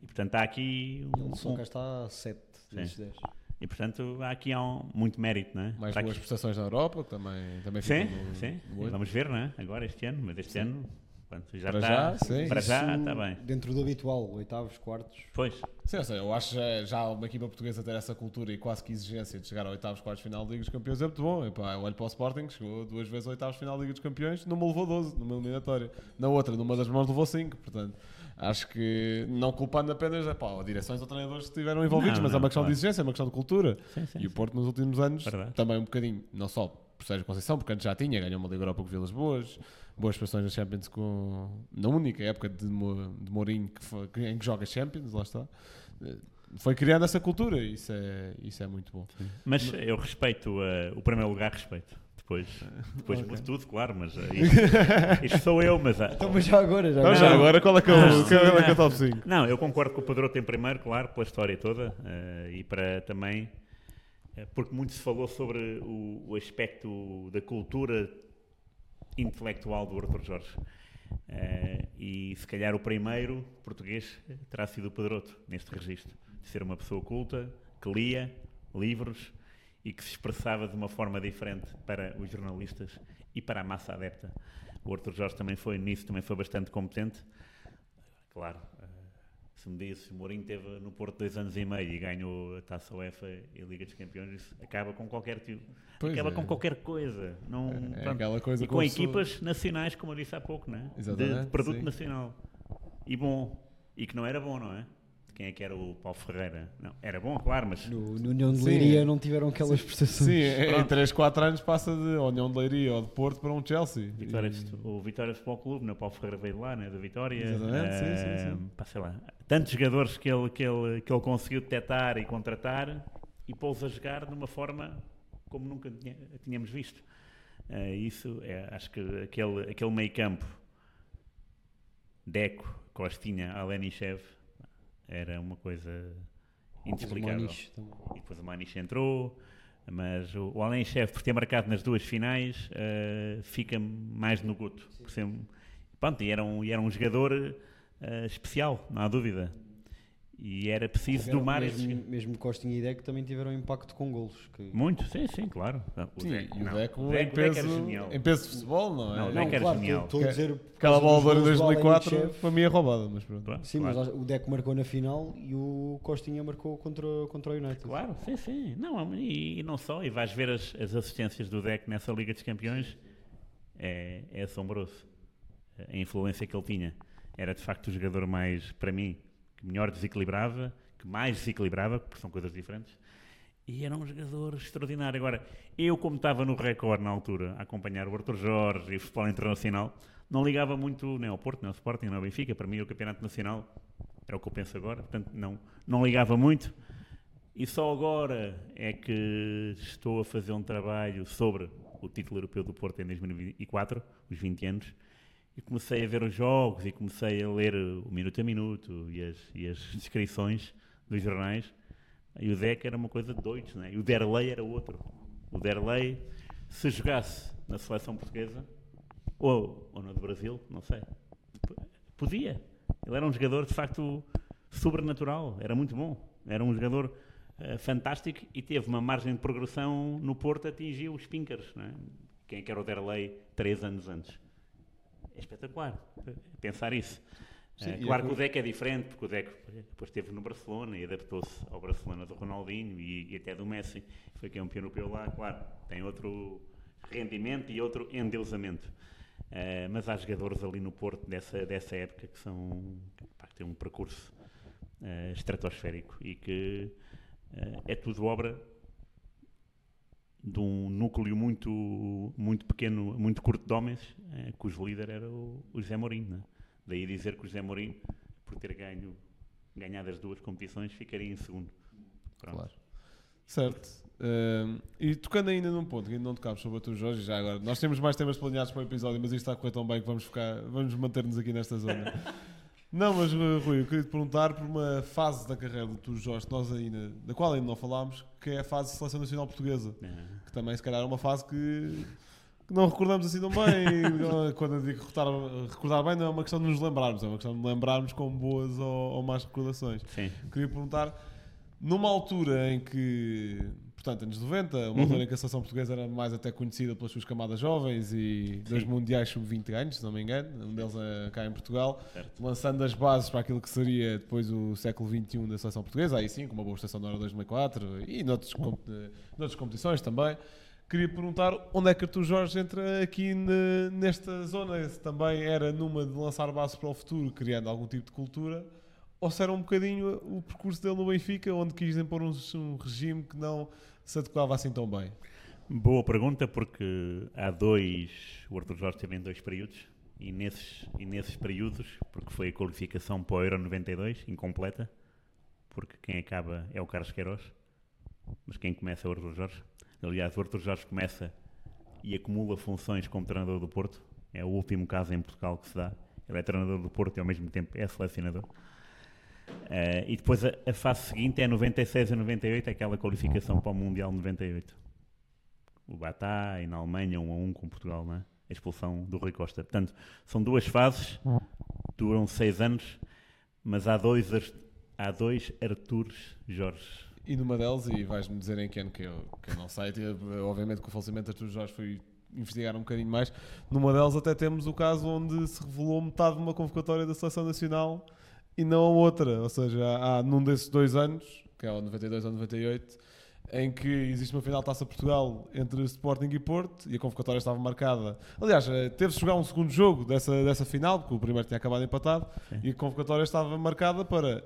E portanto há aqui um, Ele só cá está a 7 desses 10. E portanto há aqui há um- muito mérito, não é? Mais Está boas aqui- prestações na Europa, que também, também Sim, ficam no- sim. no. Vamos ver, não é? Agora este ano, mas este ano pronto, já Para está. já, sim. Para já Isso está bem. Dentro do habitual, oitavos, quartos. Pois, Sim, ou seja, eu acho já, já uma equipa portuguesa ter essa cultura e quase que exigência de chegar a oitavos, quartos, final da Liga dos Campeões é muito bom. Epá, eu olho para o Sporting, que chegou duas vezes a oitavos, final da Liga dos Campeões, não me levou 12 numa eliminatória. Na outra, numa das mãos, levou 5. Portanto, acho que não culpando apenas epá, direções ou treinadores que estiveram envolvidos, Não, mas é não, uma questão claro. de exigência, é uma questão de cultura. sim, sim. E o Porto nos últimos anos Verdade. também um bocadinho, não só por Sérgio Conceição, porque antes já tinha, ganhou uma Liga Europa com Vilas Boas, boas prestações na Champions com, na única época de, de Mourinho que foi- em que joga Champions, lá está. Eh, Foi criando essa cultura e isso é, isso é muito bom. Mas eu respeito, eh, o primeiro lugar respeito. Depois, depois Ok. mudo tudo, claro, mas isto, isto sou eu, mas... ah, Então, mas já agora, já Então, já Não. agora, qual é que é o, Não. qual é que é top 5? Não, eu concordo com o Pedroto em primeiro, claro, pela história toda eh, e para também, eh, porque muito se falou sobre o, o aspecto da cultura intelectual do Arthur Jorge. Eh, e se calhar o primeiro português terá sido o Pedroto neste registro, de ser uma pessoa culta, que lia livros e que se expressava de uma forma diferente para os jornalistas e para a massa adepta. O Arthur Jorge também foi nisso, também foi bastante competente. Claro, eh, se me dizes, o Mourinho teve no Porto dois anos e meio e ganhou a Taça UEFA e a Liga dos Campeões, isso acaba com qualquer tipo, Pois acaba é. com qualquer coisa. Não, É pronto. aquela coisa e com equipas nacionais, como eu disse há pouco, né? de, Exatamente, de produto sim. nacional. E bom. E que não era bom, não é? Quem é que era o Paulo Ferreira? Não, era bom, claro, mas No, no União de Sim. Leiria não tiveram aquelas prestações. Sim, em Pronto. 3, 4 anos passa de União de Leiria ou de Porto para um Chelsea. Vitória, E- o Vitória Futebol Clube, né? o Paulo Ferreira veio de lá, né? da Vitória. Exatamente, sim, sim, Eh, sim. pá, lá, tantos jogadores que ele, que, ele, que ele conseguiu detectar e contratar e pô-los a jogar de uma forma como nunca tínhamos visto. Eh, isso, é, acho que aquele, aquele meio campo, Deco, Costinha, Alenichev, era uma coisa inexplicável. E depois o Maniche entrou, mas o, o Alenichev, por ter marcado nas duas finais, eh, fica mais no goto. Por ser, pronto, e era um, e era um jogador eh, especial, não há dúvida. E era preciso Tiveram- domar esses mesmo, mesmo Costinha e Deco também tiveram impacto com golos. Que... Muito, sim, sim, claro. O Sim, Deco- o não, Deco, o em, Deco- o Deco peso, era genial. em peso de futebol, não é? Não, o Não, Deco era claro, genial. estou a dizer. Aquela bola de ouro em golos do 2004 Alenichev. para mim é roubada, mas pronto. Pronto, Sim, claro. mas o Deco marcou na final e o Costinha marcou contra, contra o United. Claro, sim, sim. Não, e, e não só, e vais ver as, as assistências do Deck nessa Liga dos Campeões, é, é assombroso. A influência que ele tinha. Era de facto o jogador mais, para mim, que melhor desequilibrava, que mais desequilibrava, porque são coisas diferentes, e era um jogador extraordinário. Agora, eu, como estava no Record na altura, a acompanhar o Arthur Jorge e o futebol internacional, não ligava muito nem ao Porto, nem ao Sporting, nem ao Benfica. Para mim, o Campeonato Nacional era o que eu penso agora, portanto, não, não ligava muito. E só agora é que estou a fazer um trabalho sobre o título europeu do Porto em 2004, os 20 anos, e comecei a ver os jogos e comecei a ler o minuto a minuto e as, e as descrições dos jornais. E o Deck era uma coisa de doidos, né? e o Derlei era outro. O Derlei, se jogasse na seleção portuguesa, ou, ou do Brasil, não sei, podia. Ele era um jogador de facto sobrenatural, era muito bom. Era um jogador eh, fantástico e teve uma margem de progressão no Porto, atingiu os pinkers. Não é? Quem é que era o Derlei três anos antes? É espetacular eh, pensar isso. Sim, Eh, claro é que o co- Deco é diferente, porque o Deco depois esteve no Barcelona e adaptou-se ao Barcelona do Ronaldinho e, e até do Messi. Foi campeão europeu lá, claro. Tem outro rendimento e outro endeusamento. Eh, mas há jogadores ali no Porto dessa, dessa época que são pá, que têm um percurso eh, estratosférico e que é tudo obra de um núcleo muito, muito pequeno, muito curto de homens, eh, cujo líder era o, o José Mourinho. né? Daí dizer que o José Mourinho, por ter ganho, ganhado as duas competições, ficaria em segundo. Pronto. Claro. Certo. Ehm, e tocando ainda num ponto que ainda não tocámos sobre a tua Jorge, já agora, nós temos mais temas planeados para o episódio, mas isto está a correr tão bem que vamos, ficar, vamos manter-nos aqui nesta zona. não, mas uh, Rui, eu queria te perguntar por uma fase da carreira do tu Jorge, nós ainda, da qual ainda não falámos, que é a fase de seleção nacional portuguesa, que também se calhar é uma fase que, que não recordamos assim tão bem. Quando eu digo recordar, recordar bem, não é uma questão de nos lembrarmos, é uma questão de lembrarmos com boas ou, ou más recordações. sim. Queria perguntar, numa altura em que, portanto, anos 90, uma altura em que a seleção portuguesa era mais até conhecida pelas suas camadas jovens e dois mundiais sub-20 ganhos, se não me engano, um deles é cá em Portugal, Certo. lançando as bases para aquilo que seria depois o século XXI da seleção portuguesa, aí sim, com uma boa estação da Euro 2004 e eh, noutras competições também. Queria perguntar onde é que Artur Jorge entra aqui ne- nesta zona, se também era numa de lançar bases para o futuro, criando algum tipo de cultura, ou se era um bocadinho o percurso dele no Benfica, onde quis impor um, um regime que não se adequava assim tão bem. Boa pergunta, porque há dois. O Arthur Jorge teve em dois períodos, e nesses, e nesses períodos, porque foi a qualificação para o Euro 92, incompleta, porque quem acaba é o Carlos Queiroz, mas quem começa é o Arthur Jorge. Aliás, o Arthur Jorge começa e acumula funções como treinador do Porto, é o último caso em Portugal que se dá. Ele é treinador do Porto e ao mesmo tempo é selecionador. Eh, e depois a, a fase seguinte é 96 a 98, aquela qualificação para o Mundial 98 o Batá e na Alemanha um a um com Portugal, não é? A expulsão do Rui Costa. Portanto, são duas fases, duram seis anos, mas há dois, há dois Artures Jorge. E numa delas, e vais-me dizer em que ano que eu, que eu não sei, obviamente que o falecimento de Artur Jorge foi investigar um bocadinho mais. Numa delas até temos o caso onde se revelou metade de uma convocatória da Seleção Nacional e não a outra. Ou seja, há num desses dois anos, que é o 92 ou 98, em que existe uma final de Taça Portugal entre Sporting e Porto e a convocatória estava marcada. Aliás, eh, teve-se de jogar um segundo jogo dessa, dessa final, porque o primeiro tinha acabado empatado, e a convocatória estava marcada para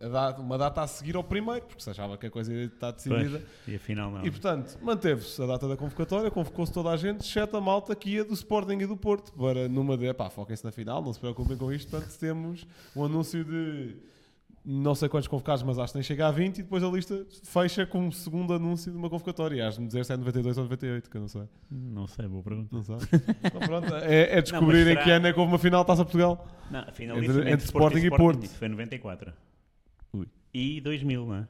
data- uma data a seguir ao primeiro, porque se achava que a coisa está decidida. Pois, e afinal não. E portanto, manteve-se a data da convocatória, convocou-se toda a gente, exceto a malta que ia do Sporting e do Porto, para numa de, pá, foquem-se na final, não se preocupem com isto, portanto temos um anúncio de não sei quantos convocados, mas acho que nem chega a 20 e depois a lista fecha com um segundo anúncio de uma convocatória. E Has-me dizer se é 92 ou 98, que eu não sei. Não sei, boa pergunta. Não sabe? então, pronto, é, é descobrir em será- que ano é que houve uma final de Taça Portugal. Não, a final Entre- entre, entre entre Sporting Sporting e Porto. Isso foi em 94. Ui. E 2000, não é?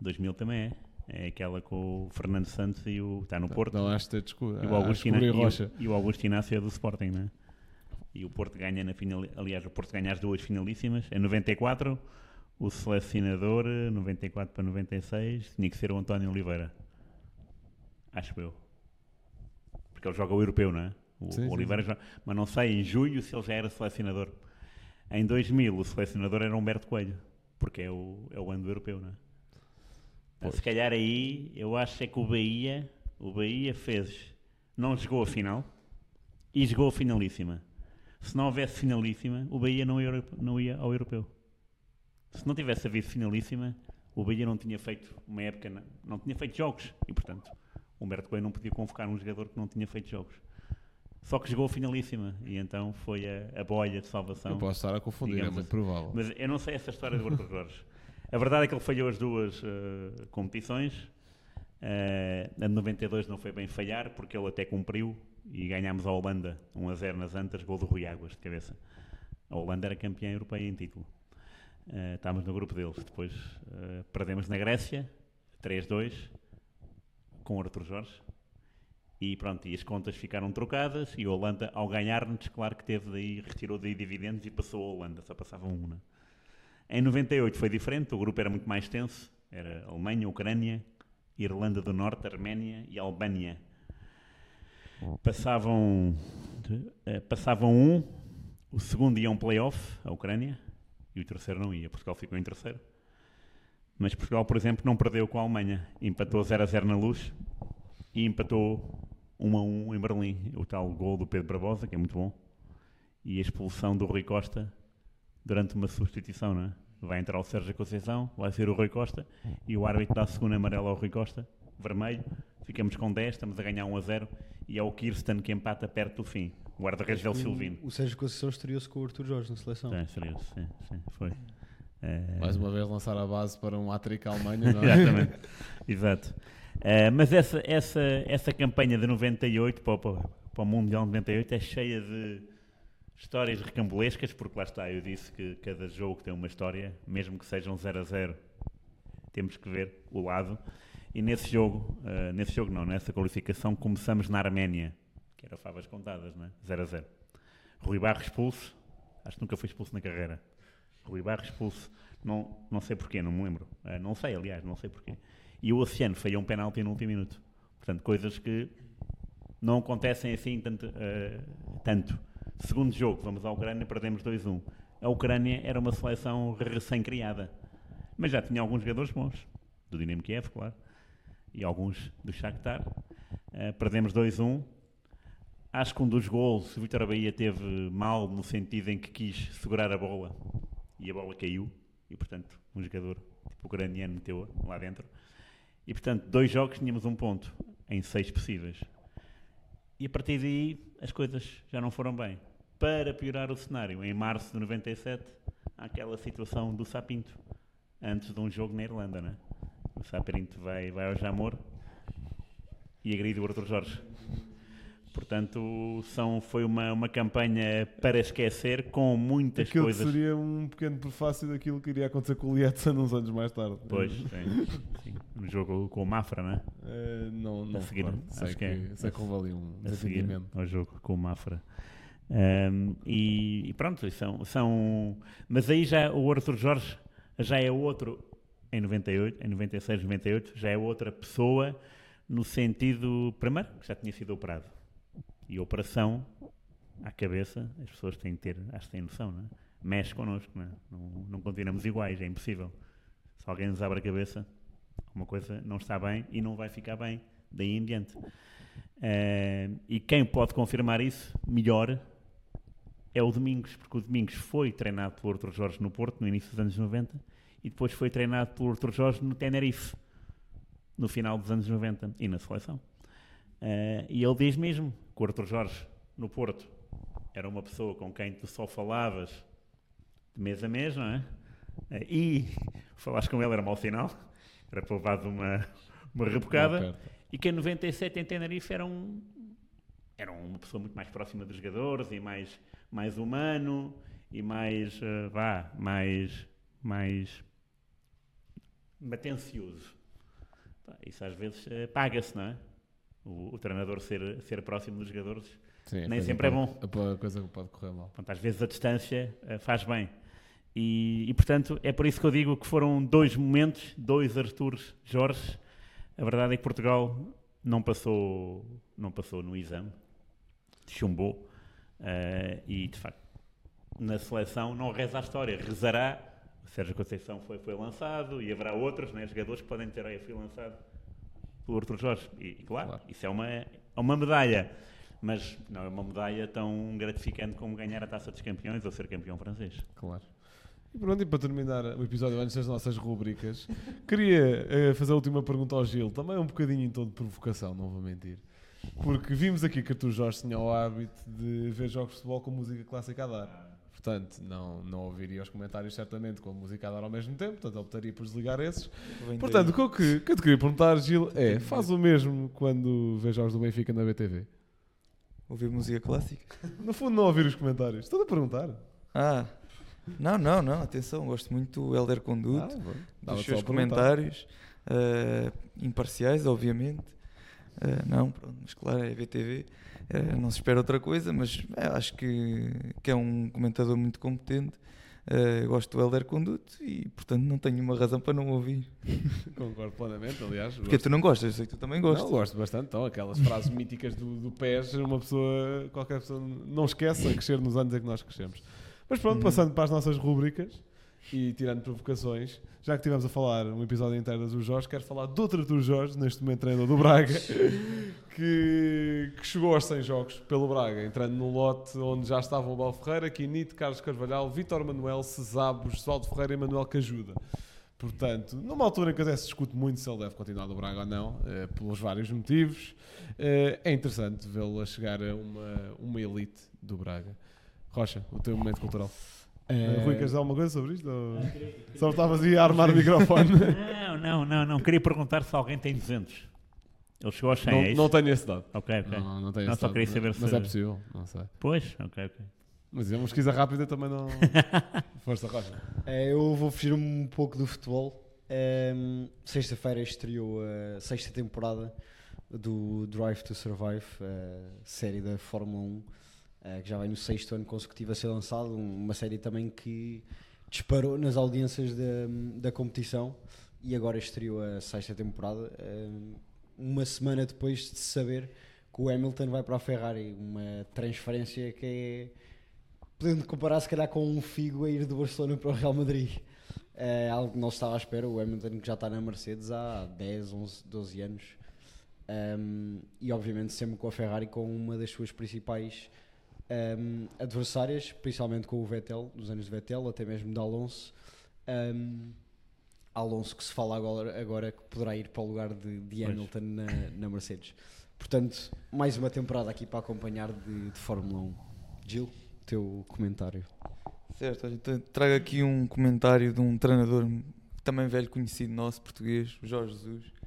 2000 também é. É aquela com o Fernando Santos e o. Está no Porto. Não, acho que é desco- e, o Augusto descobri Iná- e o- Rocha. e o Augusto Inácio é do Sporting, não é? E o Porto ganha na final. Aliás, o Porto ganha as duas finalíssimas. Em 94, o selecionador, eh, 94 para 96, tinha que ser o António Oliveira. Acho eu. Porque ele joga o europeu, não é? O, Sim, o sim, Oliveira joga. Mas não sei em julho se ele já era selecionador. Em 2000, o selecionador era Humberto Coelho. Porque é o, é o ano do europeu, não é? Ah, Se calhar aí, eu acho é que o Bahia, o Bahia fez, não jogou a final e jogou a finalíssima. Se não houvesse finalíssima, o Bahia não ia, não ia ao europeu. Se não tivesse havido finalíssima, o Bahia não tinha feito uma época, não, não tinha feito jogos e, portanto, Humberto Coelho não podia convocar um jogador que não tinha feito jogos. Só que jogou a finalíssima e então foi a, a bolha de salvação. Eu posso estar a confundir, é muito assim. provável. Mas eu não sei essa história do Arthur Jorge. A verdade é que ele falhou as duas eh, competições. Eh, a de 92 não foi bem falhar, porque ele até cumpriu e ganhámos a Holanda 1 a 0 nas Antas, gol do Rui Águas de cabeça. A Holanda era campeã europeia em título. Eh, estávamos no grupo deles. Depois eh, perdemos na Grécia 3-2 com o Arthur Jorge. E pronto, e as contas ficaram trocadas e a Holanda, ao ganhar-nos, claro que teve daí, retirou daí dividendos e passou a Holanda, só passava um, né? Em 98 foi diferente, o grupo era muito mais tenso, era Alemanha, Ucrânia, Irlanda do Norte, Arménia e Albânia. Passavam, eh, passavam um, o segundo ia um play-off, a Ucrânia, e o terceiro não ia, Portugal ficou em terceiro. Mas Portugal, por exemplo, não perdeu com a Alemanha, empatou 0 a 0 na luz e empatou 1 a 1 em Berlim. O tal gol do Pedro Barbosa, que é muito bom, e a expulsão do Rui Costa durante uma substituição, não é? Vai entrar o Sérgio Conceição, vai ser o Rui Costa, e o árbitro dá a segunda amarela ao Rui Costa, vermelho, ficamos com 10, estamos a ganhar 1 a 0, e é o Kirsten que empata perto do fim. O guarda-redes é o Silvino. O Sérgio Conceição estreou-se com o Arthur Jorge na seleção. É, sério, sim, sim, foi. Eh, Mais uma vez lançar a base para um hat-trick à Alemanha, não é? Exatamente. Exato. Eh, mas essa, essa, essa campanha de 98 para, o- para, para o Mundial de 98 é cheia de histórias recambulescas, porque lá está, eu disse que cada jogo tem uma história, mesmo que sejam 0 a 0, temos que ver o lado. E nesse jogo, eh, nesse jogo não, nessa qualificação, começamos na Arménia, que era favas contadas, não é? 0 a 0. Rui Barros expulso, acho que nunca foi expulso na carreira. Rui Barros expulso, não, não sei porquê, não me lembro. Eh, não sei, aliás, não sei porquê. E o Oceano falhou um penalti no último minuto. Portanto, coisas que não acontecem assim tanto. eh, tanto. Segundo jogo, vamos à Ucrânia, perdemos 2-1. A Ucrânia era uma seleção recém-criada, mas já tinha alguns jogadores bons, do Dinamo Kiev, claro, e alguns do Shakhtar. Eh, perdemos 2-1. Acho que um dos gols, o Vitor Bahia teve mal no sentido em que quis segurar a bola e a bola caiu, e portanto, um jogador tipo ucraniano meteu lá dentro. E portanto, dois jogos tínhamos um ponto em seis possíveis. E a partir daí as coisas já não foram bem. Para piorar o cenário, em março de 97, há aquela situação do Sapinto, antes de um jogo na Irlanda, né? O Sapinto vai, vai ao Jamor e agride o Arthur Jorge. Portanto, são, foi uma, uma campanha para esquecer com muitas Aquilo coisas. seria um pequeno prefácio daquilo que iria acontecer com o Lietzen uns anos mais tarde. Pois, sim, no jogo com o Mafra, não é? Eh, não, não A seguir, recordo. sei acho que, que é. sei que houve ali um a seguir ao jogo com o Mafra. Ahm, e, e pronto, são, são. Mas aí já o Arthur Jorge já é outro, em 98, em 96, 98, já é outra pessoa no sentido, primeiro, que já tinha sido operado. E a operação à cabeça, as pessoas têm que ter, acho que têm noção, não é? Mexe connosco, não, é? não, não continuamos iguais, é impossível. Se alguém nos abre a cabeça, uma coisa não está bem e não vai ficar bem daí em diante. Eh, e quem pode confirmar isso melhor é o Domingos, porque o Domingos foi treinado pelo Arthur Jorge no Porto no início dos anos 90 e depois foi treinado pelo Arthur Jorge no Tenerife no final dos anos 90 e na seleção. Eh, e ele diz mesmo que o Arthur Jorge no Porto era uma pessoa com quem tu só falavas de mês a mês, não é? Eh, e falaste com ele, era mau sinal. Era para levar uma, uma rebocada. E que em 97 em Tenerife era, um, era uma pessoa muito mais próxima dos jogadores e mais, mais humano e mais, eh, vá, mais, mais atencioso. Pá, Isso às vezes eh, paga-se, não é? O, o treinador ser, ser próximo dos jogadores. Sim, a Nem sempre é pode- A coisa que pode correr mal. Portanto, às vezes a distância eh, faz bem. E, e, portanto, é por isso que eu digo que foram dois momentos, dois Artures Jorge. A verdade é que Portugal não passou, não passou no exame, chumbou. eh, e, de facto, na seleção não reza a história, rezará. Sérgio Conceição foi, foi lançado e haverá outros né, jogadores que podem ter aí, fui lançado pelo Artur Jorge. E, e claro, Claro. isso é uma, é uma medalha. Mas não é uma medalha tão gratificante como ganhar a taça dos campeões ou ser campeão francês. Claro. E pronto, e para terminar o episódio antes das nossas rubricas, queria eh, fazer a última pergunta ao Gil, também um bocadinho em tom de provocação, não vou mentir. Porque vimos aqui que tu, Jorge, tinha o hábito de ver jogos de futebol com música clássica a dar. Portanto, não, não ouviria os comentários certamente com a música a dar ao mesmo tempo, portanto optaria por desligar esses. Portanto, o que eu, que, eu te queria perguntar, Gil, é: faz o mesmo quando vê jogos do Benfica na BTV? Ouvir música clássica? No fundo, não ouvir os comentários. Estou a perguntar. Ah, não, não, não, atenção, gosto muito do Helder Conduto, Ah, dos seus comentários, eh, imparciais, obviamente. Eh, não, pronto, mas claro, é BTV, eh, não se espera outra coisa, mas eh, acho que, que é um comentador muito competente. Eh, gosto do Helder Conduto e, portanto, não tenho uma razão para não ouvir. Concordo plenamente, aliás. Porque tu não gostas, eu sei que tu também gostas. Não, gosto bastante. Então, aquelas frases míticas do, do PES, uma pessoa, qualquer pessoa não esquece a crescer nos anos em que nós crescemos. Mas pronto, Uhum. passando para as nossas rubricas e tirando provocações, já que estivemos a falar um episódio inteiro do Jorge, quero falar de outra do Jorge, neste momento treinador do Braga, que, que chegou aos 100 jogos pelo Braga, entrando num lote onde já estavam o Bal Ferreira, Quinito, Carlos Carvalhal, Vítor Manuel, Cesabos, Sualdo Ferreira e Manuel Cajuda. Portanto, numa altura em que até se discute muito se ele deve continuar no Braga ou não, eh, pelos vários motivos, eh, é interessante vê-lo a chegar a uma, uma elite do Braga. Rocha, o teu momento cultural. Eh, Rui, queres dizer alguma coisa sobre isto? Ou... Só estavas aí a armar o microfone. Não, não, não, não. Queria perguntar se alguém tem 200. Ele chegou aos 100, é não, isso? não tenho esse dado. Ok, ok. Não, não tenho Não, esse só dado. queria saber Mas se- é possível, não sei. Pois, ok, ok. Mas é uma pesquisa rápida também não. Força, Rocha. Eh, eu vou fugir um pouco do futebol. Ehm, Sexta-feira estreou a sexta temporada do Drive to Survive, a série da Fórmula 1, eh, que já vai no sexto ano consecutivo a ser lançado. um- Uma série também que disparou nas audiências da, da competição e agora estreou a sexta temporada. ehm, uma semana depois de saber que o Hamilton vai para a Ferrari, uma transferência que é podendo comparar se calhar com um Figo a ir do Barcelona para o Real Madrid. É algo que não se estava à espera. O Hamilton que já está na Mercedes há 10, 11, 12 anos. Um, e obviamente sempre com a Ferrari com uma das suas principais um, adversárias, principalmente com o Vettel, dos anos de Vettel, até mesmo de Alonso. Um, Alonso que se fala agora, agora que poderá ir para o lugar de, de. Hamilton na, na Mercedes. Portanto, mais uma temporada aqui para acompanhar de, de Fórmula 1. Gil, teu comentário. Certo, então trago aqui um comentário de um treinador também velho conhecido nosso, português, o Jorge Jesus.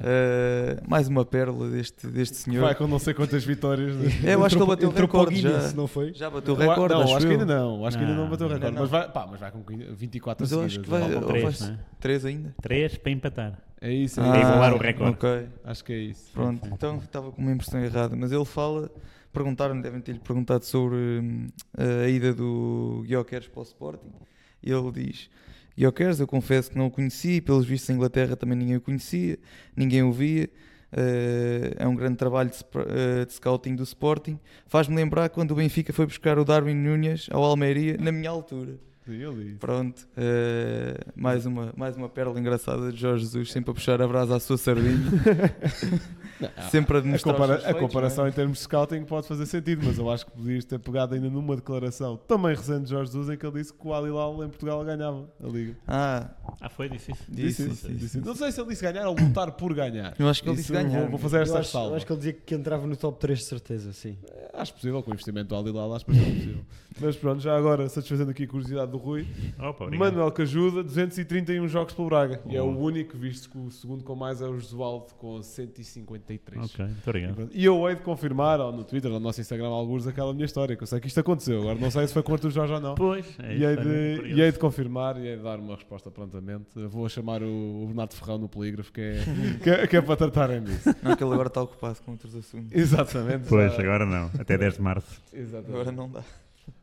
Eh, mais uma pérola deste, deste senhor. Vai com não sei quantas vitórias. É, eu acho que ele bateu o recorde já. Não foi? Já bateu o recorde, não, acho, acho que ainda não. Acho que ainda não bateu o recorde. Mas vai, pá, mas vai com 24 Mas eu acho seguidas, que vai- é. Faltam ou três, vai- não é? Três ainda? Três para empatar. É isso, é Ah, igualar o recorde. Ok, Acho que é isso. pronto. Então estava com uma impressão errada. Mas ele fala, perguntaram, devem ter-lhe perguntado sobre hum, a ida do Guioqueres para o Sporting. E ele diz: Guioqueres, eu confesso que não o conheci, pelos vistos em Inglaterra também ninguém o conhecia, ninguém o via. Eh, é um grande trabalho de, eh, de scouting do Sporting. Faz-me lembrar quando o Benfica foi buscar o Darwin Núñez ao Almeria, na minha altura. Disse. Pronto, eh, mais, uma, mais uma pérola engraçada de Jorge Jesus, sempre a puxar a brasa à sua sardinha, sempre a A, compara- a feitos, comparação não é? em termos de scouting pode fazer sentido, mas eu acho que podias ter pegado ainda numa declaração também recente de Jorge Jesus em que ele disse que o Al Hilal em Portugal ganhava a Liga. Ah, Ah, foi? Disse isso? Disse, disse, disse isso. Não sei se ele disse ganhar ou lutar por ganhar. Eu acho que ele Isso disse ganhar. Vou, vou fazer Eu esta acho, eu salva. acho que ele dizia que entrava no top 3 de certeza, sim. Acho possível, com o investimento do Al Hilal, acho possível. Mas pronto, já agora, satisfazendo aqui a curiosidade do Rui. Opa. Manuel Cajuda, 231 jogos pelo Braga. E é o único, visto que o segundo com mais é o Josualdo, com 153. Ok, muito obrigado. E eu hei de confirmar ou no Twitter, ou no nosso Instagram, alguns aquela minha história, que eu sei que isto aconteceu. Agora não sei se foi com o Arthur Jorge ou não. Pois, é E hei, é de, muito e hei de confirmar e hei de dar uma resposta prontamente. Vou chamar o, o Bernardo Ferrão no polígrafo, que é, que é, que é para tratarem disso. Não, que ele agora está ocupado com outros assuntos. Exatamente. Pois, já- agora não. Até 10 de março. Exatamente. Agora não dá.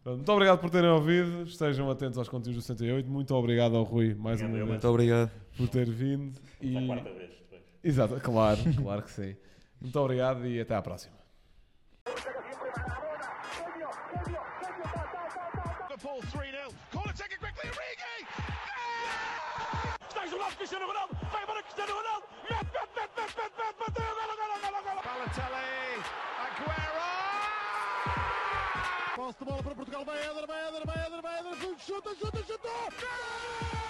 Muito obrigado por terem ouvido. Estejam atentos aos conteúdos do 68. Muito obrigado ao Rui, mais uma vez, Muito obrigado. por ter vindo. E... vez depois. Exato, claro, claro que sim. Muito obrigado e até à próxima. Liverpool 3 0. Corner taken quickly. Origi! Está isolado Cristiano Ronaldo. Vai embora Cristiano Ronaldo. Mete, mete, mete, mete, mete, mete, bateu. Golo, golo, golo, golo. Balotelli. Aguero! Posse de bola para Portugal. Vai Éder, vai Éder, vai Éder, vai Éder. Chuta, chuta, chuta.